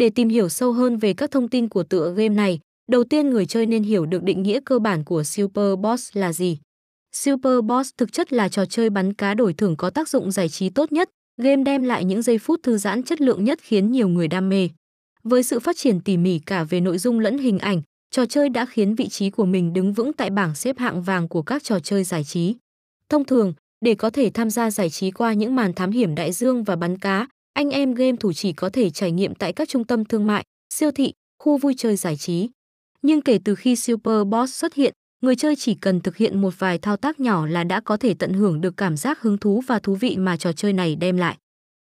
Để tìm hiểu sâu hơn về các thông tin của tựa game này, đầu tiên người chơi nên hiểu được định nghĩa cơ bản của Super Boss là gì. Super Boss thực chất là trò chơi bắn cá đổi thưởng có tác dụng giải trí tốt nhất, game đem lại những giây phút thư giãn chất lượng nhất khiến nhiều người đam mê. Với sự phát triển tỉ mỉ cả về nội dung lẫn hình ảnh, trò chơi đã khiến vị trí của mình đứng vững tại bảng xếp hạng vàng của các trò chơi giải trí. Thông thường, để có thể tham gia giải trí qua những màn thám hiểm đại dương và bắn cá, anh em game thủ chỉ có thể trải nghiệm tại các trung tâm thương mại, siêu thị, khu vui chơi giải trí. Nhưng kể từ khi Super Boss xuất hiện, người chơi chỉ cần thực hiện một vài thao tác nhỏ là đã có thể tận hưởng được cảm giác hứng thú và thú vị mà trò chơi này đem lại.